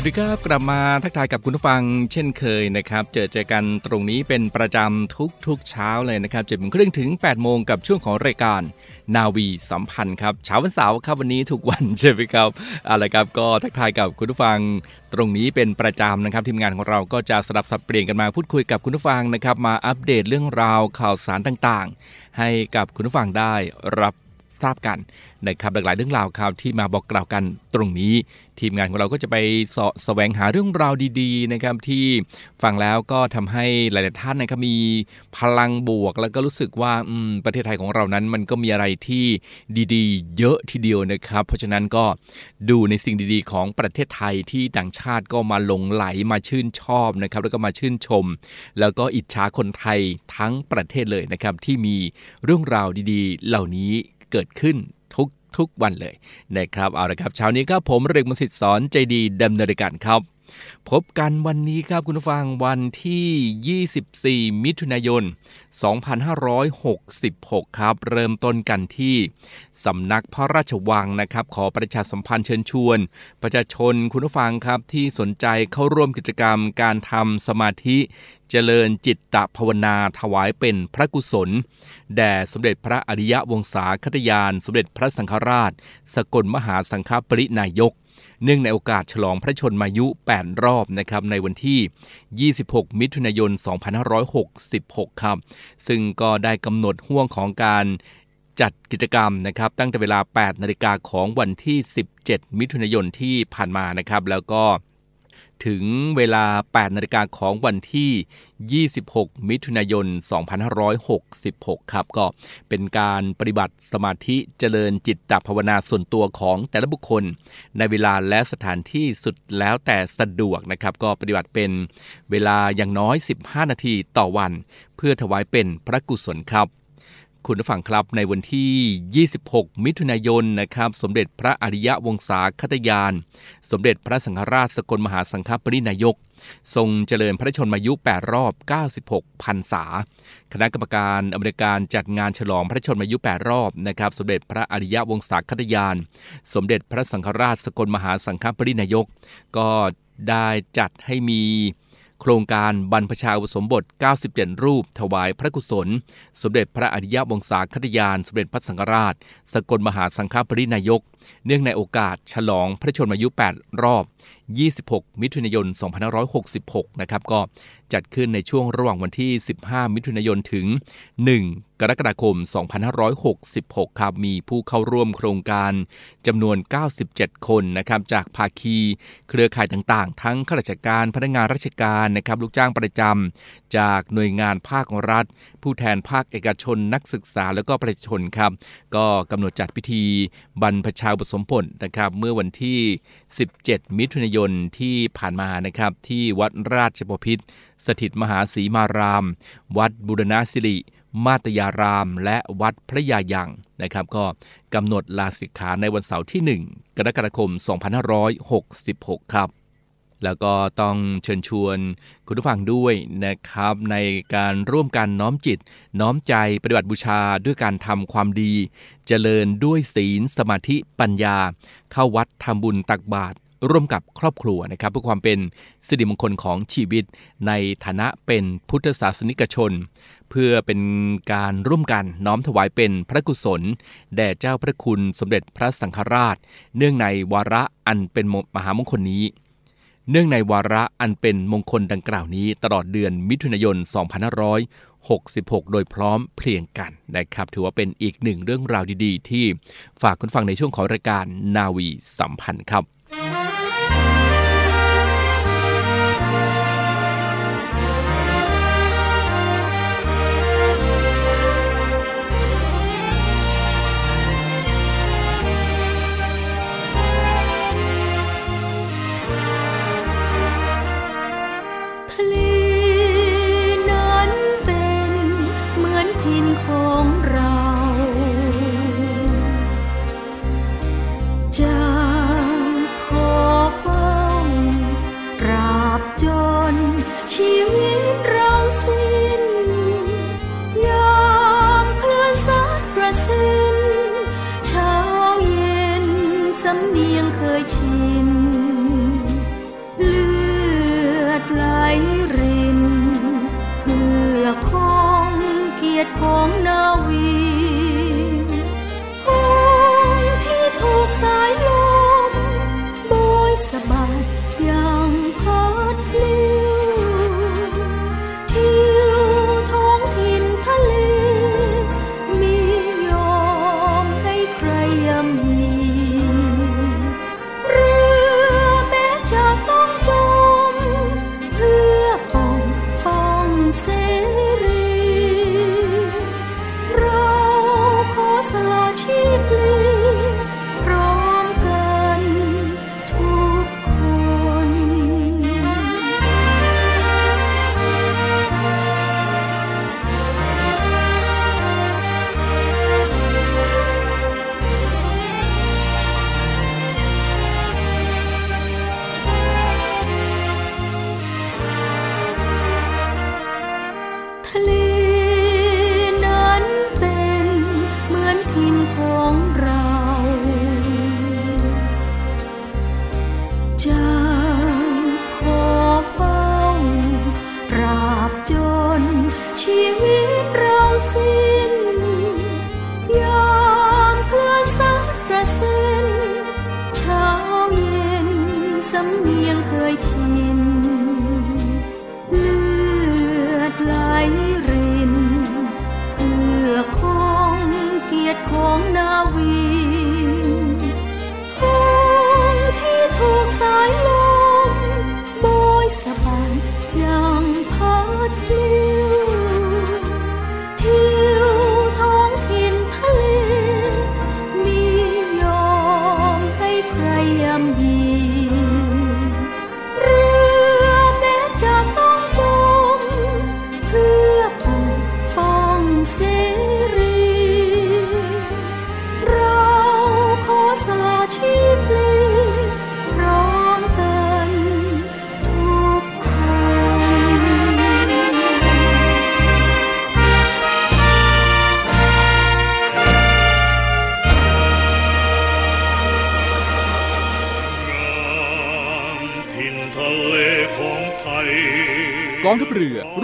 วัสดีครับ กลับมาทักทายกับคุณผู้ฟังเช่นเคยนะครับ เจอเจอกันตรงนี้เป็นประจำทุกทุกเช้าเลยนะครับเจ็ดโมงครึ่งถึง8ปดโมงกับช่วงของรายการนาวีสัมพันธ์ครับเช้าวันเสาร์ครับวันนี้ทุกวันใช่ไหมครับอะไรครับก็ทักทายกับคุณผู้ฟังตรงนี้เป็นประจำนะครับทีมงานของเราก็จะสลับสับเปลี่ยนกันมาพูดคุยกับคุณผู้ฟังนะครับมาอัปเดตเรื่องราวข่าวสารต่างๆ ให้กับคุณผู้ฟังได้รับ ทราบกันนะครับหลากหลายเรื่องราวข่าวที่มาบอกกล่าวกันตรงนี้ ทีมงานของเราก็จะไปสแสวงหาเรื่องราวดีๆนะครับที่ฟังแล้วก็ทำให้หลายๆท่านนะครับมีพลังบวก แล้วก็รู้สึกว่าประเทศไทยของเรานั้นมันก็มีอะไรที่ดีๆ เยอะทีเดียวนะครับ เพราะฉะนั้นก็ดูในสิ่งดีๆ ของประเทศไทยที่ต่างชาติก็มาหลงไหลมาชื่นชอบนะครับแล้วก็มาชื่นชม แล้วก็อิจฉาคนไทยทั้งประเทศเลยนะครับที่มีเรื่องราวดีๆ เหล่านี้ เกิดขึ้นทุกทุกวันเลยนะครับเอาละครับเช้านี้ครับผมเรกมสิทธิ์สอนใจดีดำเนินการครับ พบกันวันนี้ครับคุณผู้ฟังวันที่ 24 มิถุนายน 2566 ครับ เริ่มต้นกันที่สำนักพระราชวังนะครับ ขอประชาสัมพันธ์เชิญชวน ประชาชนคุณผู้ฟังครับที่สนใจเข้าร่วมกิจกรรมการทำสมาธิเจริญจิตตภาวนาถวายเป็นพระกุศล แด่สมเด็จพระอริยวงศาคตยาน สมเด็จพระสังฆราช สกลมหาสังฆปรินายก เนื่องในโอกาสฉลองพระชนมายุ 8 รอบนะครับในวันที่ 26 มิถุนายน 2566 ครับ ซึ่งก็ได้กำหนดห่วงของการจัดกิจกรรมนะครับตั้งแต่เวลา 8 นาฬิกาของวันที่ 17 มิถุนายนที่ผ่านมานะครับ แล้วก็ ถึงเวลา 8 นาฬิกาของวันที่ 26 มิถุนายน 2566 ครับ ก็เป็นการปฏิบัติสมาธิเจริญจิตตภาวนาส่วนตัวของแต่ละบุคคล ในเวลาและสถานที่สุดแล้วแต่สะดวกนะครับ ก็ปฏิบัติเป็นเวลาอย่างน้อย 15 นาทีต่อวัน เพื่อถวายเป็นพระกุศลครับ คุณผู้ฟังครับในวันที่ 26 มิถุนายนนะครับสมเด็จพระอริยะวงศาคตยาน สมเด็จพระสังฆราชสกลมหาสังฆปรินายก ทรงเจริญพระชนมายุ 8 รอบ 96 พรรษา คณะกรรมการอเมริการจัดงานฉลองพระชนมายุ 8 รอบนะครับสมเด็จพระอริยะวงศาคตยาน สมเด็จพระสังฆราชสกลมหาสังฆปรินายก ก็ได้จัดให้มี โครงการบรรพชาอุปสมบท 97 รูป ถวายพระกุศล สมเด็จพระอริยวงศาคตยาน สมเด็จพระสังฆราช สกลมหาสังฆปรินายก เนื่องในโอกาสฉลองพระชนมายุ 8 รอบ 26 มิถุนายน 2566 นะครับ ก็จัดขึ้นในช่วงระหว่างวันที่ 15 มิถุนายนถึง 1 กรกฎาคม 2566 ครับ มีผู้เข้าร่วมโครงการจำนวน 97 คนนะครับ จากภาคีเครือข่ายต่างๆ ทั้งข้าราชการ พนักงานราชการนะครับ ลูกจ้างประจำ จากหน่วยงานภาครัฐ ผู้แทนภาคเอกชน นักศึกษา แล้วก็ประชาชนครับ ก็กำหนดจัดพิธีบรรพชาอุสมบทนะครับ เมื่อวันที่ 17 มิถุนายนที่ผ่านมานะครับที่วัดราชบพิตรสถิตมหาศรีมาราม วัดบุรณสิริ มาตยาราม และวัดพระยายังนะครับ ก็กำหนดลาสิกขาในวันเสาร์ที่ 1 กรกฎาคม 2566 ครับแล้วก็ต้องเชิญชวนคุณผู้ฟังด้วยนะครับ ในการร่วมกันน้อมจิต น้อมใจปฏิบัติบูชาด้วยการทำความดี เจริญด้วยศีลสมาธิปัญญา เข้าวัดทำบุญตักบาตร ร่วมกับครอบครัวนะครับเพื่อความเป็นสิริมงคลของชีวิต ในฐานะเป็นพุทธศาสนิกชน เพื่อเป็นการร่วมกันน้อมถวายเป็นพระกุศล แด่เจ้าพระคุณสมเด็จพระสังฆราช เนื่องในวาระอันเป็นมหามงคลนี้ เนื่องในวาระอันเป็นมงคลดังกล่าวนี้ ตลอดเดือนมิถุนายน 2566 โดยพร้อมเพลียงกันนะครับ ถือว่าเป็นอีกหนึ่งเรื่องราวดีๆ ที่ฝากคุณฟังในช่วงของรายการนาวีสัมพันธ์ครับ 空难危。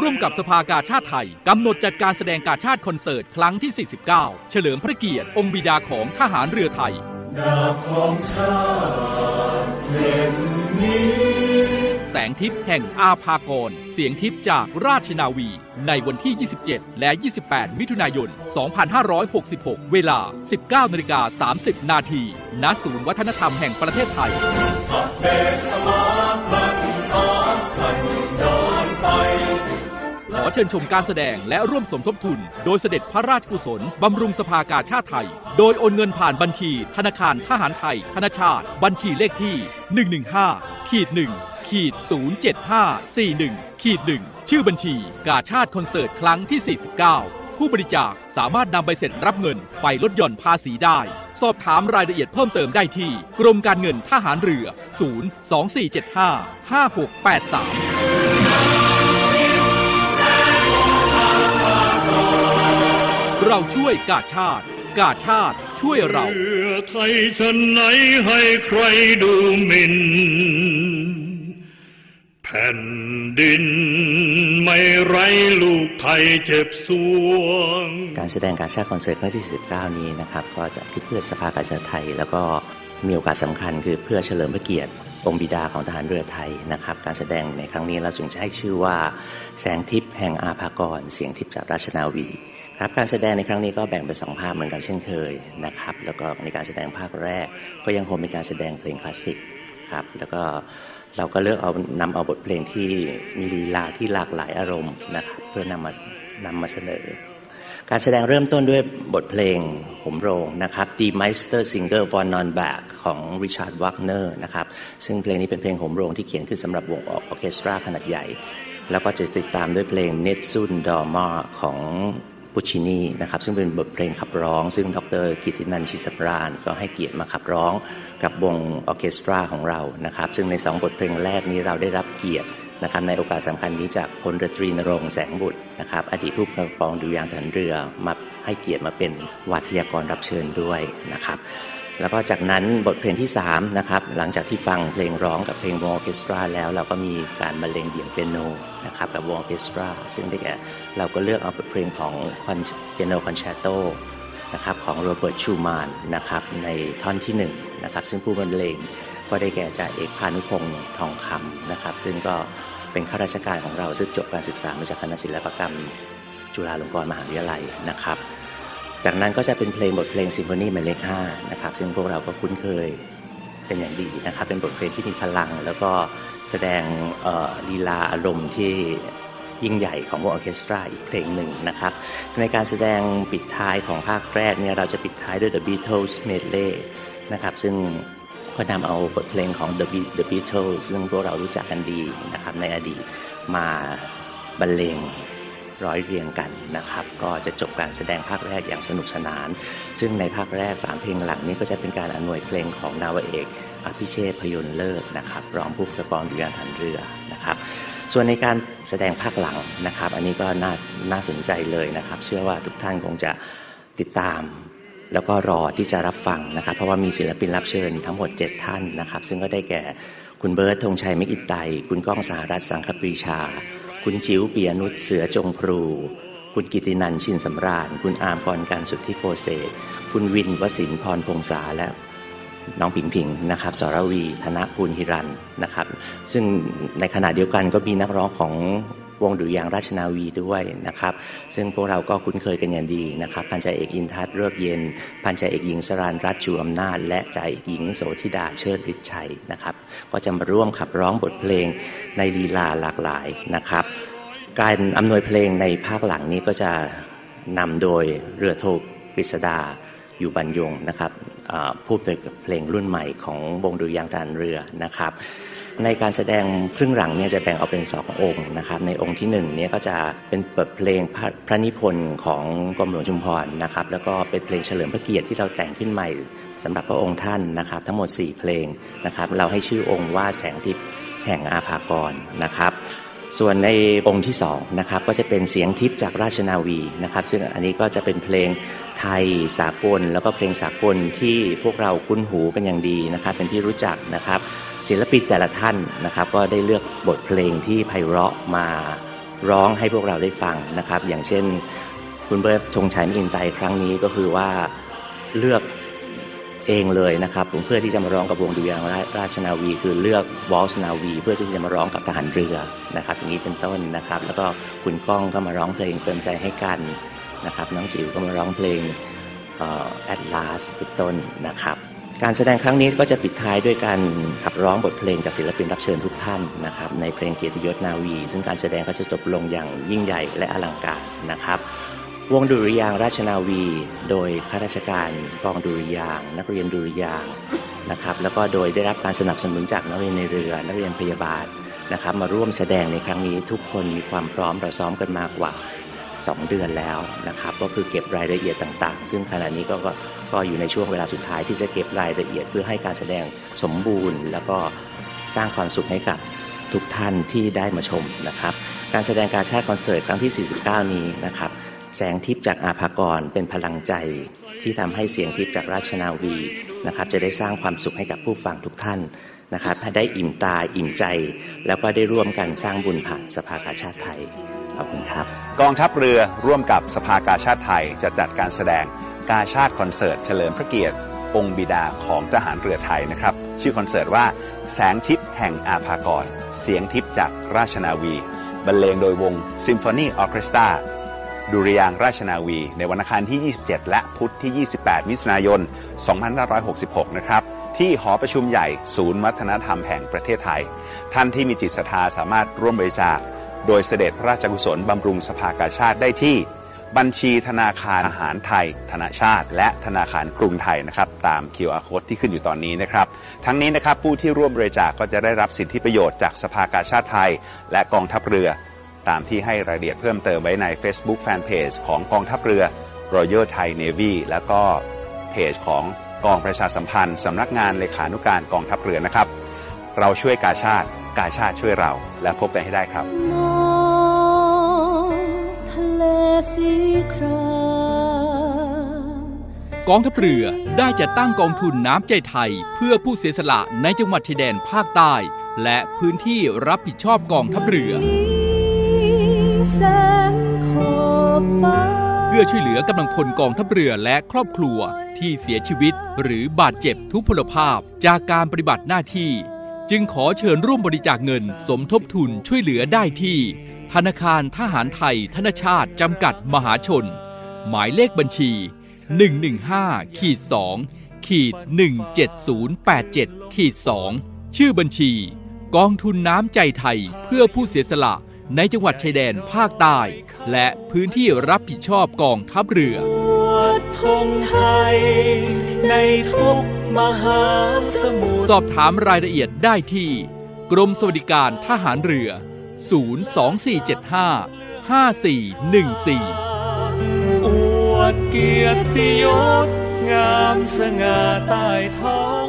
รือร่วมกับสภากาชาติไทยกำหนดจัดการแสดงกาชาติคอนเสิร์ตครั้งที่ 49 เฉลิมพระเกียรติ องค์บิดาของทหารเรือไทยดาของชาติเพ็นนี้ แสงทิพย์แห่งอาภากร เสียงทิพย์จากราชนาวี ในวันที่ 27 และ 28 มิถุนายน 2566 เวลา 19นาฬิกา30 นาทีณศูนย์วัฒนธรรมแห่งประเทศไทย ขอเชิญชมการแสดงและร่วมสมทบทุน โดยเสด็จพระราชกุศล บำรุงสภากาชาติไทย โดยโอนเงินผ่านบัญชี ธนาคารทหารไทย ธนาชาติ บัญชีเลขที่ 115ขีด1ขีด07541ขีด1ชื่อบัญชี กาชาติคอนเสิร์ตครั้งที่ 49 ผู้บริจาคสามารถนำใบเสร็จรับเงินไปลดหย่อนภาษีได้ สอบถามรายละเอียดเพิ่มเติมได้ที่ กรมการเงินทหารเรือ 024755683 เราช่วยกาชาติ กาชาติช่วยเรา เพื่อไทยฉันไหนให้ใครดูหมิ่นแผ่นดินไม่ไรลูกไทยเจ็บสวง การแสดงการชาติคอนเสิร์ตครั้งที่ 19 นี้นะครับ ก็จะพิเพื่อสภากาชาติไทย แล้วก็มีโอกาสสำคัญคือเพื่อเฉลิมพระเกียรติองค์บิดาของทหารเรือไทยนะครับ การแสดงในครั้งนี้เราจึงจะให้ชื่อว่า แสงทิพย์แห่งอาภากร เสียงทิพย์จากราชนาวี ครับการแสดงในครั้งนี้ก็แบ่งเป็นสองภาคเหมือนกันเช่นเคยนะครับ แล้วก็ในการแสดงภาคแรก ก็ยังคงเป็นการแสดงเพลงคลาสสิกครับแล้วก็เราก็เลือกเอานำเอาบทเพลงที่มีลีลาที่หลากหลายอารมณ์นะครับเพื่อนำมานำมาเสนอ การแสดงเริ่มต้นด้วยบทเพลงหมโรงนะครับ Die Meister Singer von Nürnberg ของริชาร์ดวักเนอร์นะครับซึ่งเพลงนี้เป็นเพลงหมโรงที่เขียนขึ้นสำหรับวงออเคสตราขนาดใหญ่ แล้วก็จะติดตามด้วยเพลง n e t s u n d o r m a ของ ปุชินีนะครับ ซึ่งเป็นบทเพลงขับร้อง ซึ่งดรกิตินันชิสปราณก็ให้เกียรติมาขับร้องกับวงออเคสตราของเรานะครับ ซึ่งในสองบทเพลงแรกนี้เราได้รับเกียรตินะครับในโอกาสสำคัญนี้จากพลตรีนรงแสงบุตรนะครับ อดีตผู้กำกองดุริยางฐานเรือมาให้เกียรติมาเป็นวาทยากรรับเชิญด้วยนะครับ แล้วก็จากนั้นบทเพลงที่3นะครับหลังจากที่ฟังเพลงร้องกับเพลงวงออเคสตราแล้วเราก็มีการบรรเลงเดี่ยวเปียโนนะครับกับวงออเคสตราซึ่งได้แก่เราก็เลือกเอาบทเพลงของเปียโนคอนแชร์โตนะครับของโรเบิร์ตชูมานนะครับในท่อนที่1นะครับซึ่งผู้บรรเลงก็ได้แก่จ่าเอกพานุพงศ์ทองคำนะครับซึ่งก็เป็นข้าราชการของเราซึ่งจบการศึกษามาจากคณะศิลปกรรม จุฬาลงกรณ์มหาวิทยาลัยนะครับ จากนั้นก็จะเป็นเพลงบทเพลงซิมโฟนีหมายเลขห้านะครับซึ่งพวกเราก็คุ้นเคยเป็นอย่างดีนะครับเป็นบทเพลงที่มีพลัง แล้วก็แสดงลีลาอารมณ์ที่ยิ่งใหญ่ของวงออเคสตราอีกเพลงหนึ่งนะครับ ในการแสดงปิดท้ายของภาคแรกเนี่ยเราจะปิดท้ายด้วย The Beatles Medley นะครับซึ่งก็นำเอาบทเพลงของ The, The Beatles ซึ่งพวกเรารู้จักกันดีนะครับในอดีตมาบรรเลง ร้อยเรียงกันนะครับ ก็จะจบการแสดงภาคแรกอย่างสนุกสนาน ซึ่งในภาคแรก 3 เพลงหลังนี้ก็จะเป็นการอนวยเพลงของนาวเอก อภิเชษพยนเลิศนะครับรองผู้ประกองดุริยางหันเรือนะครับส่วนในการแสดงภาคหลังนะครับ อันนี้ก็น่าน่าสนใจเลยนะครับ เชื่อว่าทุกท่านคงจะติดตามแล้วก็รอที่จะรับฟังนะครับ เพราะว่ามีศิลปินรับเชิญทั้งหมด 7 ท่านนะครับ ซึ่งก็ได้แก่คุณเบิร์ตธงชัยมิกิตไต คุณก้องสหรัฐสังคปรีชา คุณจิ๋วเปียนุชเสือจงพลูคุณกิตินันชินสำราญ คุณอามพรการสุทธิโคเศษ คุณวินวสินพรพงษาและน้องผิงผิงนะครับสรวีธนภูลฮิรันนะครับ ซึ่งในขณะเดียวกันก็มีนักร้องของ วงดุริยางราชนาวีด้วยนะครับ ซึ่งพวกเราก็คุ้นเคยกันอย่างดีนะครับพันจ่าเอกอินทัศน์เลิกเย็น พันจ่าเอกหญิงสรานรัตจูอำนาจ และจ่าเอกหญิงโสธิดาเชิดฤทธิ์ชัยนะครับ ก็จะมาร่วมขับร้องบทเพลงในลีลาหลากหลายนะครับ การอำนวยเพลงในภาคหลังนี้ก็จะนำโดยเรือโทกฤษดาอยู่บรรยงนะครับพูดเป็นเพลงรุ่นใหม่ของวงดุริยางทหารเรือนะครับ ในการแสดงครึ่งหลังเนี่ยจะแบ่งออกเป็นสององค์นะครับ ในองค์ที่หนึ่งเนี่ยก็จะเป็นเปิดเพลงพระพระนิพนธ์ของกรมหลวงชุมพรนะครับ แล้วก็เป็นเพลงเฉลิมพระเกียรติที่เราแต่งขึ้นใหม่สำหรับพระองค์ท่านนะครับ ทั้งหมด 4 เพลงนะครับ เราให้ชื่อองค์ว่าแสงทิพย์แห่งอาภากรนะครับส่วนในองค์ที่สองนะครับก็จะเป็นเสียงทิพย์จากราชนาวีนะครับ ซึ่งอันนี้ก็จะเป็นเพลง ไทยสากล แล้วก็เพลงสากลที่พวกเราคุ้นหูกันอย่างดีนะครับ เป็นที่รู้จักนะครับ ศิลปินแต่ละท่านนะครับ ก็ได้เลือกบทเพลงที่ไพเราะมาร้องให้พวกเราได้ฟังนะครับ อย่างเช่น คุณเบิร์ตธงชัยมินไตครั้งนี้ก็คือว่าเลือกเองเลยนะครับผมเพื่อที่จะมาร้องกับวงดุริยางราชนาวี คือเลือกวอลสนาวี เพื่อที่จะมาร้องกับทหารเรือนะครับอย่างนี้เป็นต้นนะครับ แล้วก็คุณก้องก็มาร้องเพลงเติมใจให้กัน นะครับน้องจิ๋วก็มาร้องเพลงแอดลาสเป็นต้นนะครับ การแสดงครั้งนี้ก็จะปิดท้ายด้วยการขับร้องบทเพลงจากศิลปินรับเชิญทุกท่านนะครับในเพลงเกียรติยศนาวี ซึ่งการแสดงก็จะจบลงอย่างยิ่งใหญ่และอลังการนะครับ วงดุริยางราชนาวี โดยข้าราชการกองดุริยาง นักเรียนดุริยางนะครับแล้วก็โดยได้รับการสนับสนุนจากนักเรียนในเรือ นักเรียนพยาบาลนะครับมาร่วมแสดงในครั้งนี้ทุกคนมีความพร้อมเราซ้อมกันมากกว่า 2 เดือนแล้วนะครับก็คือเก็บรายละเอียดต่างๆ ซึ่งขณะนี้ก็ก็อยู่ในช่วงเวลาสุดท้ายที่จะเก็บรายละเอียดเพื่อให้การแสดงสมบูรณ์ แล้วก็สร้างความสุขให้กับทุกท่านที่ได้มาชมนะครับ การแสดงการชาติคอนเสิร์ตครั้งที่ 49 นี้นะครับ แสงทิพย์จากอาภากรเป็นพลังใจที่ทำให้เสียงทิพย์จากราชนาวีนะครับ จะได้สร้างความสุขให้กับผู้ฟังทุกท่านนะครับให้ได้อิ่มตาอิ่มใจ แล้วก็ได้ร่วมกันสร้างบุญผ่านสภากาชาติไทย ขอบคุณครับ กองทัพเรือร่วมกับสภากาชาติไทยจะจัดการแสดงกาชาติคอนเสิร์ตเฉลิมพระเกียรติ องค์บิดาของทหารเรือไทยนะครับ ชื่อคอนเสิร์ตว่าแสงทิพย์แห่งอาภากร เสียงทิพย์จากราชนาวี บรรเลงโดยวงซิมโฟนีออเคสตราดุริยางราชนาวี ในวันอังคารที่ 27 และพุธที่ 28 มิถุนายน 2566 นะครับ ที่หอประชุมใหญ่ศูนย์วัฒนธรรมแห่งประเทศไทย ท่านที่มีจิตศรัทธาสามารถร่วมบริจาค โดยเสด็จพระราชกุศลบำรุงสภากาชาติได้ที่ บัญชีธนาคารอาหารไทย ธนาชาติ และธนาคารกรุงไทยนะครับตาม QR code ที่ขึ้นอยู่ตอนนี้นะครับ ทั้งนี้นะครับผู้ที่ร่วมบริจาคก็จะได้รับสิทธิประโยชน์จากสภากาชาติไทย และกองทัพเรือ ตามที่ให้รายละเอียดเพิ่มเติมไว้ใน Facebook Fanpage ของกองทัพเรือ Royal Thai Navy แล้วก็เพจของกองประชาสัมพันธ์สำนักงานเลขานุการกองทัพเรือนะครับ เราช่วยกาชาติ กาชาติช่วยเรา และพบกันให้ได้ครับ สีครามกองทัพเรือได้จัดตั้งกองทุนน้ำใจไทย เพื่อผู้เสียสละในจังหวัดชายแดนภาคใต้ และพื้นที่รับผิดชอบกองทัพเรือ เพื่อช่วยเหลือกำลังพลกองทัพเรือและครอบครัวที่เสียชีวิต หรือบาดเจ็บทุพพลภาพจากการปฏิบัติหน้าที่ จึงขอเชิญร่วมบริจาคเงินสมทบทุนช่วยเหลือได้ที่ ธนาคารทหารไทยธนชาติจำกัดมหาชน หมายเลขบัญชี 115ขีด2ขีด17087ขีด2ชื่อบัญชี กองทุนน้ำใจไทยเพื่อผู้เสียสละในจังหวัดชายแดนภาคใต้ และพื้นที่รับผิดชอบกองทัพเรือธงไทย ในทุกมหาสมุทรสอบถามรายละเอียดได้ที่ กรมสวัสดิการทหารเรือ 02475 5414 อวดเกียรติยศงามสง่าใต้ท้อง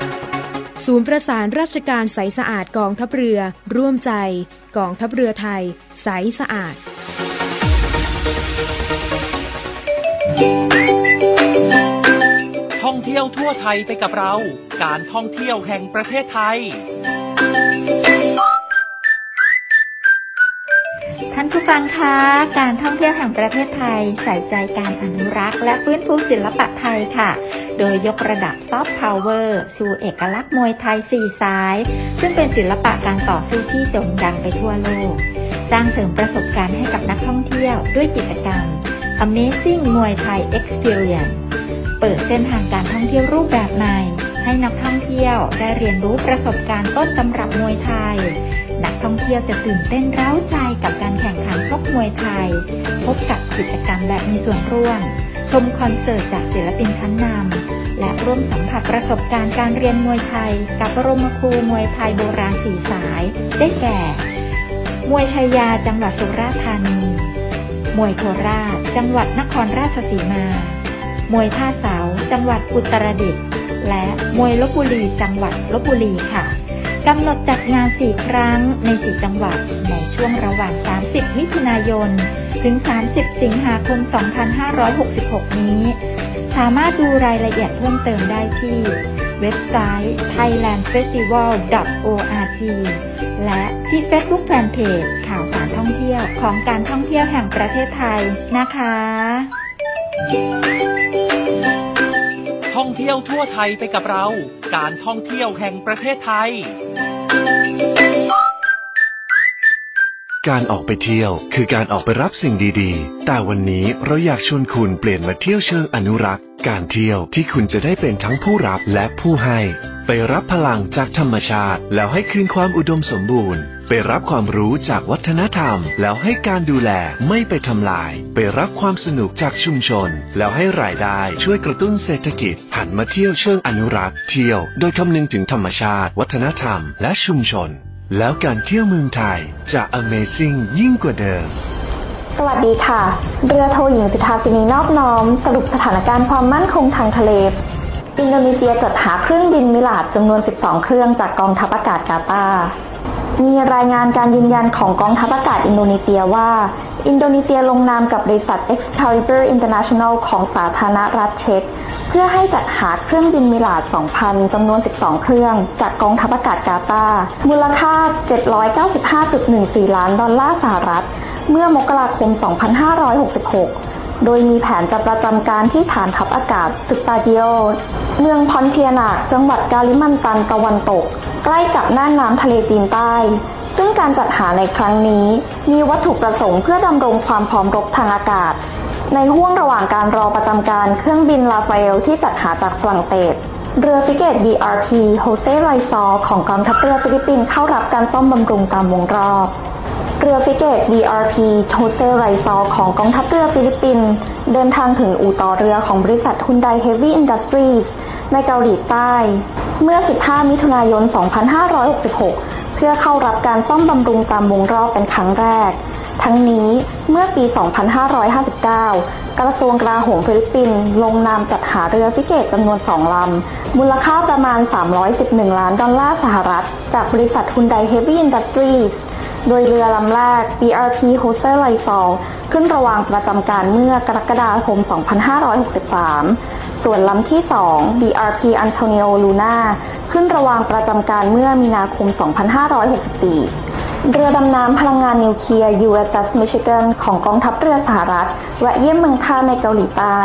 ศูนย์ประสานราชการใสสะอาดกองทัพเรือ ร่วมใจกองทัพเรือไทย ใสสะอาด ท่องเที่ยวทั่วไทยไปกับเรา การท่องเที่ยวแห่งประเทศไทย ผู้ฟังคะ การท่องเที่ยวแห่งประเทศไทยใส่ใจการอนุรักษ์ และฟื้นฟูศิลปะไทยค่ะ โดยยกระดับซอฟต์พาวเวอร์ชูเอกลักษณ์มวยไทยสี่สาย ซึ่งเป็นศิลปะการต่อสู้ที่โด่งดังไปทั่วโลก สร้างเสริมประสบการณ์ให้กับนักท่องเที่ยวด้วยกิจกรรม Amazing มวยไทย Experience เปิดเส้นทางการท่องเที่ยวรูปแบบใหม่ ให้นักท่องเที่ยวได้เรียนรู้ประสบการณ์ต้นตำรับมวยไทย นักท่องเที่ยวจะตื่นเต้นเร้าใจกับการแข่งขันชกมวยไทย พบกับกิจกรรมแบบมีส่วนร่วม ชมคอนเสิร์ตจากศิลปินชั้นนำ และร่วมสัมผัสประสบการณ์การเรียนมวยไทย กับบรมครูมวยไทยโบราณสีสาย ได้แก่ มวยชัยยาจังหวัดสุราษฎร์ธานี มวยโคราช จังหวัดนครราชสีมา มวยท่าเสา จังหวัดอุตรดิตถ์ และมวยลบบุรีจังหวัดลบบุรีค่ะกำหนดจัดงาน 4 ครั้งใน 4 จังหวัด ในช่วงระหว่าง 30 มิถุนายน ถึง 30 สิงหาคม 2566 นี้ สามารถดูรายละเอียดเพิ่มเติมได้ที่ เว็บไซต์ thailandfestival.org และที่ Facebook Fanpage ข่าวสารท่องเที่ยวของการท่องเที่ยวแห่งประเทศไทยนะคะ ท่องเที่ยวทั่วไทยไปกับเรา การท่องเที่ยวแห่งประเทศไทย การออกไปเที่ยวคือการออกไปรับสิ่งดีๆ แต่วันนี้เราอยากชวนคุณเปลี่ยนมาเที่ยวเชิงอนุรักษ์ การเที่ยวที่คุณจะได้เป็นทั้งผู้รับและผู้ให้ ไปรับพลังจากธรรมชาติ แล้วให้คืนความอุดมสมบูรณ์ ไปรับความรู้จากวัฒนธรรม แล้วให้การดูแลไม่ไปทำลาย ไปรับความสนุกจากชุมชน แล้วให้รายได้ช่วยกระตุ้นเศรษฐกิจ หันมาเที่ยวเชิงอนุรักษ์เที่ยว โดยคำนึงถึงธรรมชาติ วัฒนธรรม และชุมชน แล้วการเที่ยวเมืองไทยจะ Amazing ยิ่งกว่าเดิมสวัสดีค่ะ เรือโทหญิงสิทธาสินีนอบน้อม สรุปสถานการณ์ความมั่นคงทางทะเล อินโดนีเซียจัดหาเครื่องบินมิลาดจำนวน 12 เครื่องจากกองทัพอากาศกาตาร์ มีรายงานการยืนยันของกองทัพอากาศอินโดนีเซียว่า อินโดนีเซียลงนามกับบริษัท Excalibur International ของสาธารณรัฐเช็ก เพื่อให้จัดหาเครื่องบิน Mirage 2,000 จำนวน 12 เครื่อง จากกองทัพอากาศกาตาร์มูลค่า 795.14 ล้านดอลลาร์สหรัฐ เมื่อมกราคม 2566 โดยมีแผนจะประจำการที่ฐานทัพอากาศสุปาดิโอเมืองพอนเทียนักจังหวัดกาลิมันตันตะวันตก ใกล้กับน่านน้ำทะเลจีนใต้ ซึ่งการจัดหาในครั้งนี้ มีวัตถุประสงค์เพื่อดำรงความพร้อมรบทางอากาศ ในห้วงระหว่างการรอประจำการเครื่องบินลาฟาเอลที่จัดหาจากฝรั่งเศส เรือฟิเกต BRP โฮเซไรซอของกองทัพเรือฟิลิปปินส์เข้ารับการซ่อมบำรุงตามวงรอบเรือฟิเกต BRP โฮเซไรซอของกองทัพเรือฟิลิปปินส์เดินทางถึงอู่ต่อเรือของบริษัท Hyundai Heavy Industries ในเกาหลีใต้ เมื่อ 15 มิถุนายน 2566 เพื่อเข้ารับการซ่อมบำรุงตามวงรอบเป็นครั้งแรก ทั้งนี้เมื่อปี 2559 กระทรวงกลาโหมฟิลิปปินส์ลงนามจัดหาเรือฟิเกตจำนวน 2 ลำ มูลค่าประมาณ 311 ล้านดอลลาร์สหรัฐ จากบริษัท Hyundai Heavy Industries โดยเรือลำแรก BRP h o s e l i s o l ขึ้นระวางประจำการเมื่อกรกฎาคม 2563 ส่วนลำที่ 2 BRP Antonio Luna ขึ้นระวางประจำการเมื่อมีนาคม 2564 เรือดำน้ำพลังงานนิวเคลียร์ USS Michigan ของกองทัพเรือสหรัฐแวะเยี่ยมเมืองท่าในเกาหลีใต้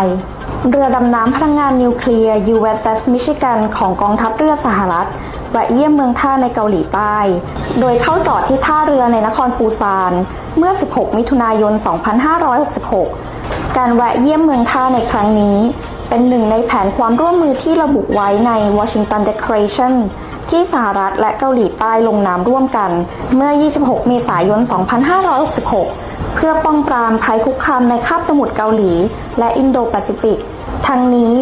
เรือดำน้ำพลังงานนิวเคลียร์ USS Michigan ของกองทัพเรือสหรัฐแวะเยี่ยมเมืองท่าในเกาหลีใต้ โดยเข้าจอดที่ท่าเรือในนครปูซานเมื่อ 16 มิถุนายน 2566 การแวะเยี่ยมเมืองท่าในครั้งนี้ เป็นหนึ่งในแผนความร่วมมือที่ระบุไว้ใน Washington Declaration ที่สหรัฐและเกาหลีใต้ลงนามร่วมกัน เมื่อ 26 เมษายน 2566 เพื่อป้องปรามภัยคุกคามในคาบสมุทรเกาหลี และอินโดแปซิฟิก ทั้งนี้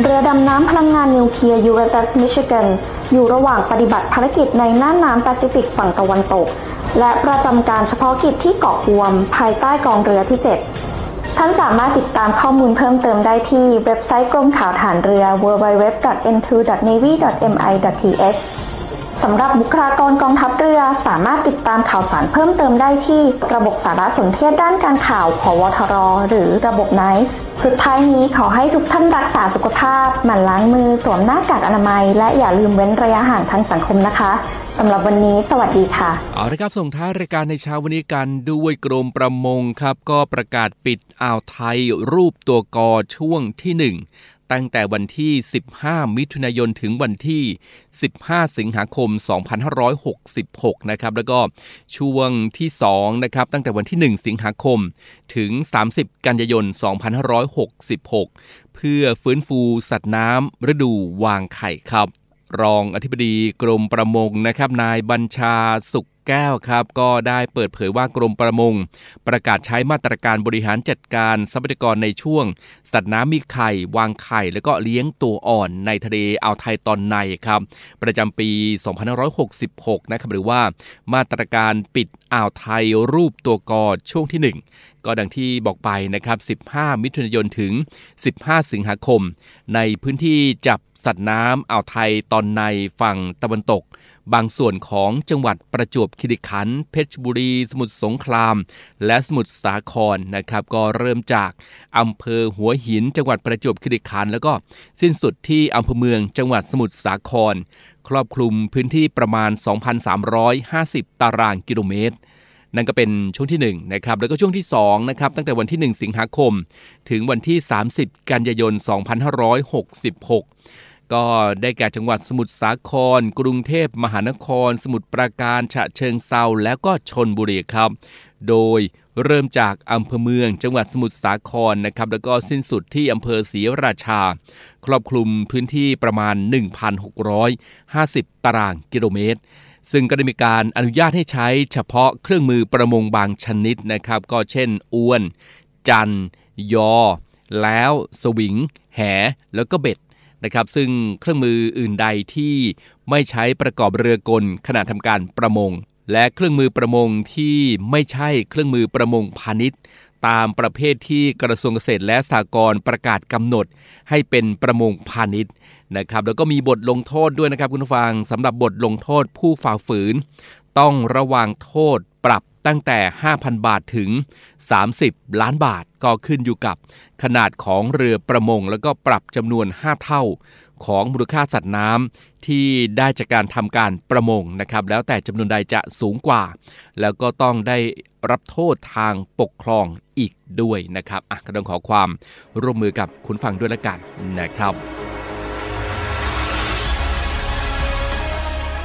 เรือดำน้ำพลังงานนิวเคลียร์ USS Michigan อยู่ระหว่างปฏิบัติภารกิจในน่านน้ำแปซิฟิกฝั่งตะวันตก และประจำการเฉพาะกิจที่เกาะกวม ภายใต้กองเรือที่ 7 ท่านสามารถติดตามข้อมูลเพิ่มเติมได้ที่เว็บไซต์กรมข่าวฐานเรือ www.n2.navy.mi.th สำหรับบุคลากรกองทัพเรือสามารถติดตามข่าวสารเพิ่มเติมได้ที่ระบบสารสนเทศด้านการข่าวพวทร หรือระบบ NICE สุดท้ายนี้ขอให้ทุกท่านรักษาสุขภาพ หมั่นล้างมือสวมหน้ากากอนามัย และอย่าลืมเว้นระยะห่างทางสังคมนะคะสำหรับวันนี้สวัสดีค่ะ เอาละครับส่งท้ายรายการในเช้าวันนี้กันด้วยกรมประมงครับ ก็ประกาศปิดอ่าวไทยรูปตัวกอช่วงที่ 1 ตั้งแต่วันที่ 15 มิถุนายนถึงวันที่ 15 สิงหาคม 2566 นะครับ แล้วก็ช่วงที่ 2 นะครับ ตั้งแต่วันที่ 1 สิงหาคม ถึง 30 กันยายน 2566 เพื่อฟื้นฟูสัตว์น้ำฤดูวางไข่ครับ รองอธิบดีกรมประมงนะครับ นายบัญชาสุข แก้วครับก็ได้เปิดเผยว่ากรมประมง ประกาศใช้มาตรการบริหารจัดการทรัพยากรในช่วง สัตว์น้ำมีไข่ วางไข่ แล้วก็เลี้ยงตัวอ่อนในทะเลอ่าวไทยตอนในครับ ประจำปี 2566 นะครับหรือว่ามาตรการปิดอ่าวไทยรูปตัวกอช่วงที่ 1 ก็ดังที่บอกไปนะครับ 15 มิถุนายนถึง 15 สิงหาคม ในพื้นที่จับสัตว์น้ำอ่าวไทยตอนในฝั่งตะวันตก บางส่วนของจังหวัดประจวบคีรีขันธ์เพชรบุรี สมุทรสงคราม และสมุทรสาครนะครับก็เริ่มจากอำเภอหัวหิน จังหวัดประจวบคีรีขันธ์แล้วก็สิ้นสุดที่อำเภอเมืองจังหวัดสมุทรสาคร ครอบคลุมพื้นที่ประมาณ 2,350 ตารางกิโลเมตรนั่นก็เป็นช่วงที่1นะครับแล้วก็ช่วงที่2นะครับตั้งแต่วันที่ 1 สิงหาคม ถึงวันที่ 30 กันยายน 2566 ก็ได้แก่จังหวัดสมุทรสาคร กรุงเทพมหานคร สมุทรปราการฉะเชิงเซาแล้วก็ชนบุรีครับ โดยเริ่มจากอำเภอเมือง จังหวัดสมุทรสาครนะครับ แล้วก็สิ้นสุดที่อำเภอศรีราชา ครอบคลุมพื้นที่ประมาณ 1,650 ตารางกิโลเมตร ซึ่งก็ได้มีการอนุญาตให้ใช้เฉพาะเครื่องมือประมงบางชนิดนะครับ ก็เช่นอวน จันยอ แล้ว สวิง แห แล้วก็เบ็ด นะครับ ซึ่งเครื่องมืออื่นใดที่ไม่ใช้ประกอบเรือกลขณะทำการประมง และเครื่องมือประมงที่ไม่ใช่เครื่องมือประมงพาณิชย์ ตามประเภทที่กระทรวงเกษตรและสหกรณ์ประกาศกำหนด ให้เป็นประมงพาณิชย์นะครับแล้วก็มีบทลงโทษด้วยนะครับคุณผู้ฟังสำหรับบทลงโทษผู้ฝ่าฝืน ต้องระวังโทษปรับตั้งแต่ 5,000 บาทถึง 30 ล้านบาทก็ขึ้นอยู่กับ ขนาดของเรือประมง แล้วก็ปรับจำนวน 5 เท่า ของมูลค่าสัตว์น้ำที่ได้จากการทำการประมงนะครับ แล้วแต่จำนวนใดจะสูงกว่า แล้วก็ต้องได้รับโทษทางปกครองอีกด้วยนะครับอะก็ต้องขอความร่วมมือกับคุณฟังด้วยละกันนะครับ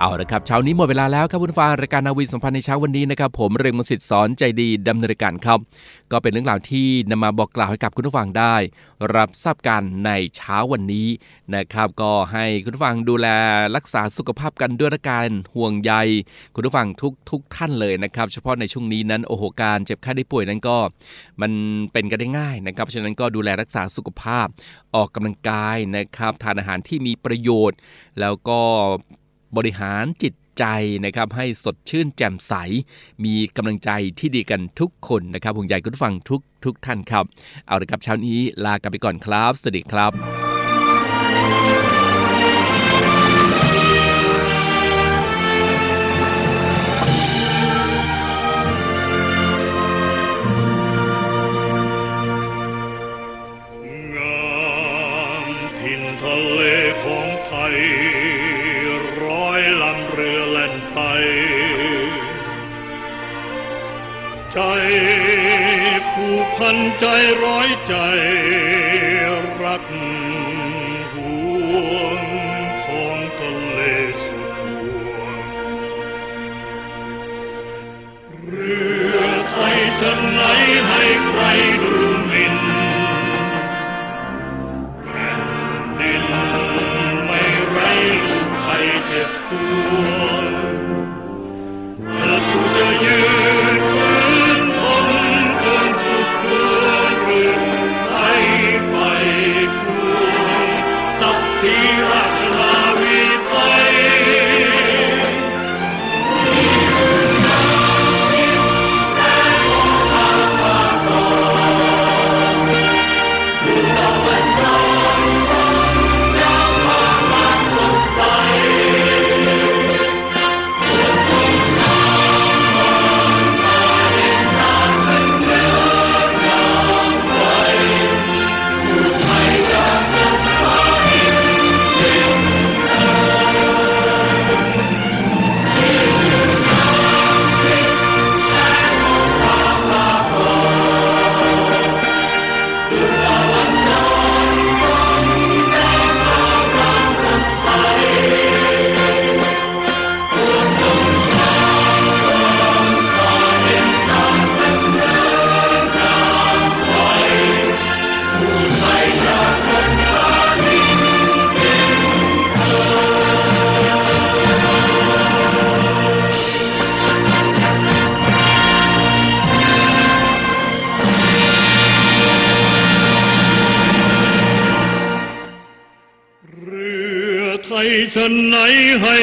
เอาละครับเช้านี้หมดเวลาแล้วครับคุณฟังรายการนาวีสัมพันธ์ในเช้าวันนี้นะครับผมเรืองมสิทธิ์สอนใจดีดำเนินการครับก็เป็นเรื่องราวที่นำมาบอกกล่าวให้กับคุณผู้ฟังได้ รับทราบกันในเช้าวันนี้นะครับก็ให้คุณผู้ฟังดูแลรักษาสุขภาพกันด้วยละกันห่วงใยคุณผู้ฟังทุกทุกท่านเลยนะครับ เฉพาะในช่วงนี้นั้นโอ้โหการเจ็บไข้ได้ป่วยนั้นก็ มันเป็นกันได้ง่ายนะครับฉะนั้นก็ดูแลรักษาสุขภาพออกกำลังกายนะครับทานอาหารที่มีประโยชน์ แล้วก็ บริหารจิตใจนะครับให้สดชื่นแจ่มใส มีกำลังใจที่ดีกันทุกคนนะครับห่วงใยคุณผู้ฟังทุกทุกท่านครับ เอาละครับเช้านี้ลากันไปก่อนครับ สวัสดีครับ พันใจร้อยใจ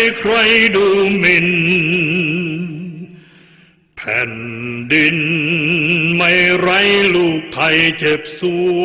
ให้ใครดูหมิ่นแผ่นดินไม่ไรลูกไทยเจ็บสว